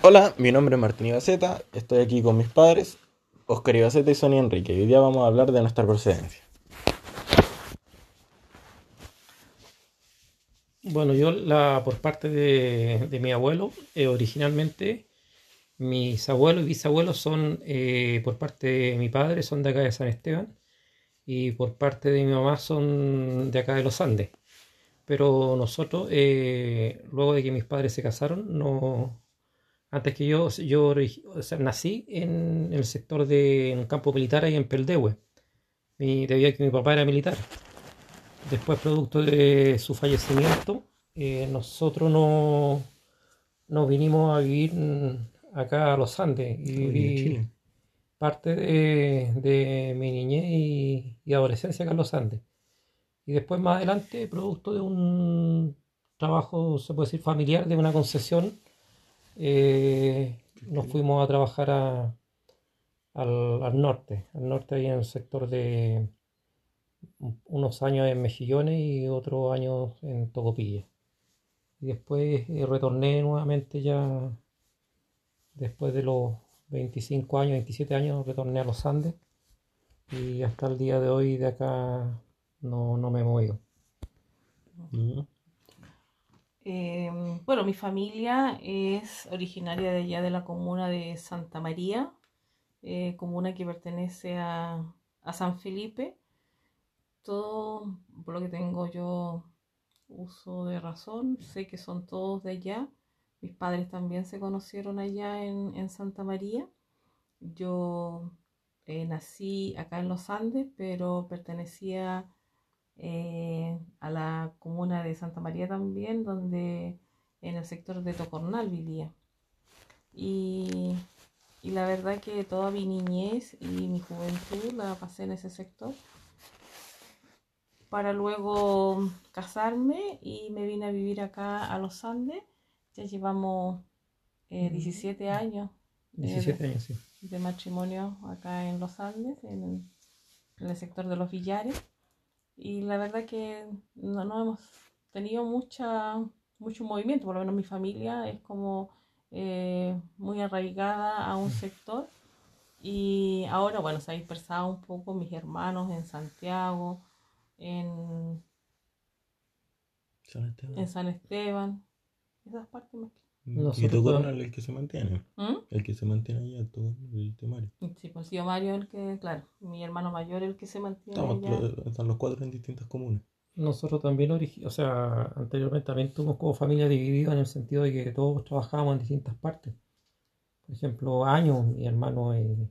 Hola, mi nombre es Martín Ibaceta, estoy aquí con mis padres, Oscar Ibaceta y Sonia Enrique, y hoy día vamos a hablar de nuestra procedencia. Bueno, yo la, por parte de, mi abuelo, eh, originalmente mis abuelos y bisabuelos son, eh, por parte de mi padre, son de acá de San Esteban, y por parte de mi mamá son de acá de los Andes. Pero nosotros, eh, luego de que mis padres se casaron, no, antes que yo, yo o sea, nací en el sector de en un campo militar ahí en Peldehue, mi, debido a que mi papá era militar. Después, producto de su fallecimiento, eh, nosotros no, nos vinimos a vivir acá a los Andes y viví parte de, de, mi niñez y, y, adolescencia acá en los Andes. Y después, más adelante, producto de un trabajo, se puede decir, familiar, de una concesión, eh, nos fuimos a trabajar a, al, al, norte, al norte ahí en el sector de unos años en Mejillones y otros años en Tocopilla. Y después eh, retorné nuevamente ya, después de los 25 años, 27 años, retorné a los Andes y hasta el día de hoy de acá no, no me he movido. Eh, bueno, mi familia es originaria de allá de la comuna de Santa María, eh, comuna que pertenece a, a, San Felipe. Todo, por lo que tengo yo uso de razón, sé que son todos de allá. Mis padres también se conocieron allá en, en Santa María. Yo eh, nací acá en los Andes, pero pertenecía eh, a la comuna de Santa María también, donde en el sector de Tocornal vivía. Y, y, la verdad que toda mi niñez y mi juventud la pasé en ese sector. Para luego casarme y me vine a vivir acá a los Andes. Ya llevamos eh, 17 años. 17 años, sí. De matrimonio acá en los Andes, en, en el sector de los Villares y la verdad que no, no, hemos tenido mucha, mucho movimiento, por lo menos mi familia es como eh, muy arraigada a un sector y ahora bueno se ha dispersado un poco mis hermanos en Santiago, en San Esteban, en San Esteban esas partes más que Nosotros y tu coronel el que se mantiene. ¿Mm? El que se mantiene allá, todo el tío Mario. Sí, pues tío Mario el que, claro, mi hermano mayor el que se mantiene Estamos, allá. Están los cuatro en distintas comunas. Nosotros también, o sea, anteriormente también tuvimos como familia dividida en el sentido de que todos trabajábamos en distintas partes. Por ejemplo, años, mi hermano eh,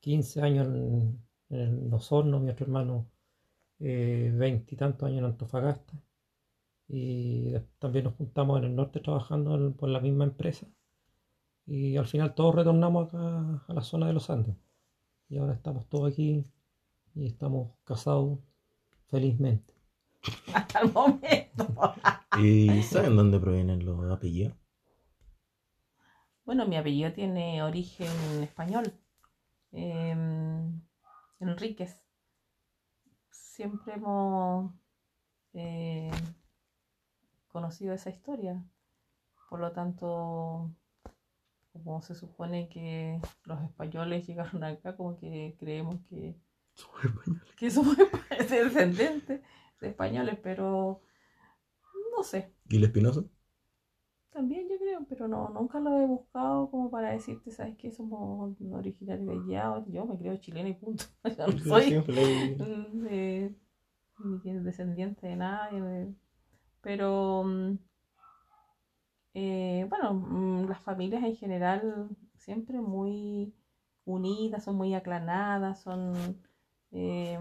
15 años en, en Los Hornos, mi otro hermano eh, 20 y tantos años en Antofagasta y también nos juntamos en el norte trabajando en, por la misma empresa. Y al final todos retornamos acá a la zona de los Andes. Y ahora estamos todos aquí y estamos casados felizmente. Hasta el momento. ¿y saben dónde provienen los apellidos? bueno mi apellido tiene origen español. Eh, Enríquez. Siempre hemos eh, conocido esa historia. Por lo tanto, como se supone que los españoles llegaron acá, como que creemos que somos españoles, que somos descendientes de españoles, pero no sé. ¿Y el espinoso? También yo creo, pero no, nunca lo he buscado como para decirte, ¿sabes qué? Somos originarios de allá, yo me creo chilena y punto. Yo no soy de, ni descendiente de nadie, pero eh, bueno, las familias en general siempre muy unidas, son muy aclanadas, son eh,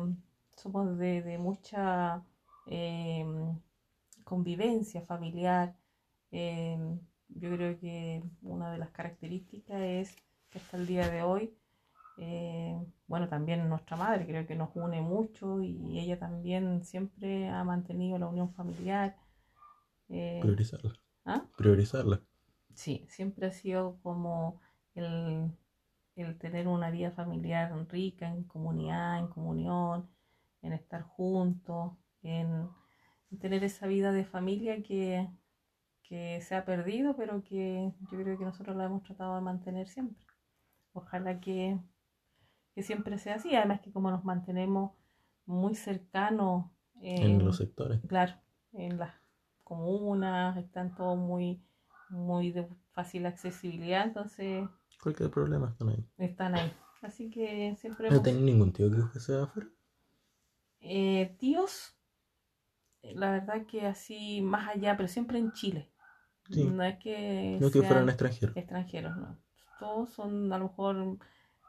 somos de, de mucha eh, convivencia familiar. yo creo que una de las características es que hasta el día de hoy, bueno, también nuestra madre creo que nos une mucho y ella también siempre ha mantenido la unión familiar. Eh, Priorizarla. ¿ah? Priorizarla. Sí, siempre ha sido como el, el, tener una vida familiar rica en comunidad, en comunión, en estar juntos, en, en tener esa vida de familia que, que se ha perdido, pero que yo creo que nosotros lo hemos tratado de mantener siempre. Ojalá que, que siempre sea así, además que como nos mantenemos muy cercanos en, los sectores. Claro, en las comunas, están todos muy, muy de fácil accesibilidad, entonces... Cualquier problema están ahí. Están ahí. Así que siempre... ¿No hemos... ningún tío que sea afuera? Eh, tíos, la verdad que así más allá, pero siempre en Chile. No es que. No que fueran extranjeros. Extranjeros, no. Todos son a lo mejor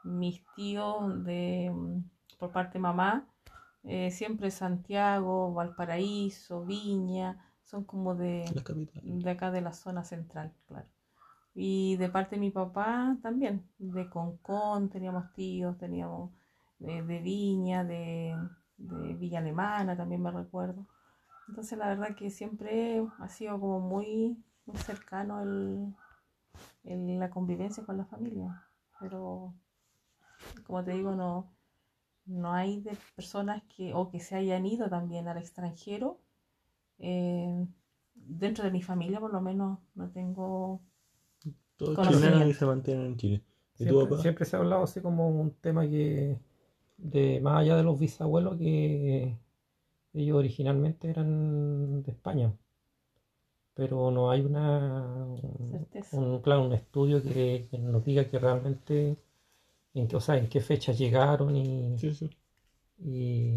mis tíos de por parte de mamá. Eh, siempre Santiago, Valparaíso, Viña, son como de, de acá de la zona central, claro. Y de parte de mi papá también, de Concón teníamos tíos, teníamos eh, de Viña, de, de Villa Alemana también me recuerdo. Entonces la verdad que siempre ha sido como muy, muy cercano el, la convivencia con la familia. Pero como te digo, no, no hay de personas que o que se hayan ido también al extranjero. Eh, dentro de mi familia por lo menos no tengo todos chilenos se mantienen en Chile. siempre, siempre, se ha hablado así como un tema que de más allá de los bisabuelos que ellos originalmente eran de España, pero no hay una un, claro, un estudio que, nos diga que realmente en qué, o sea, en qué fecha llegaron y, y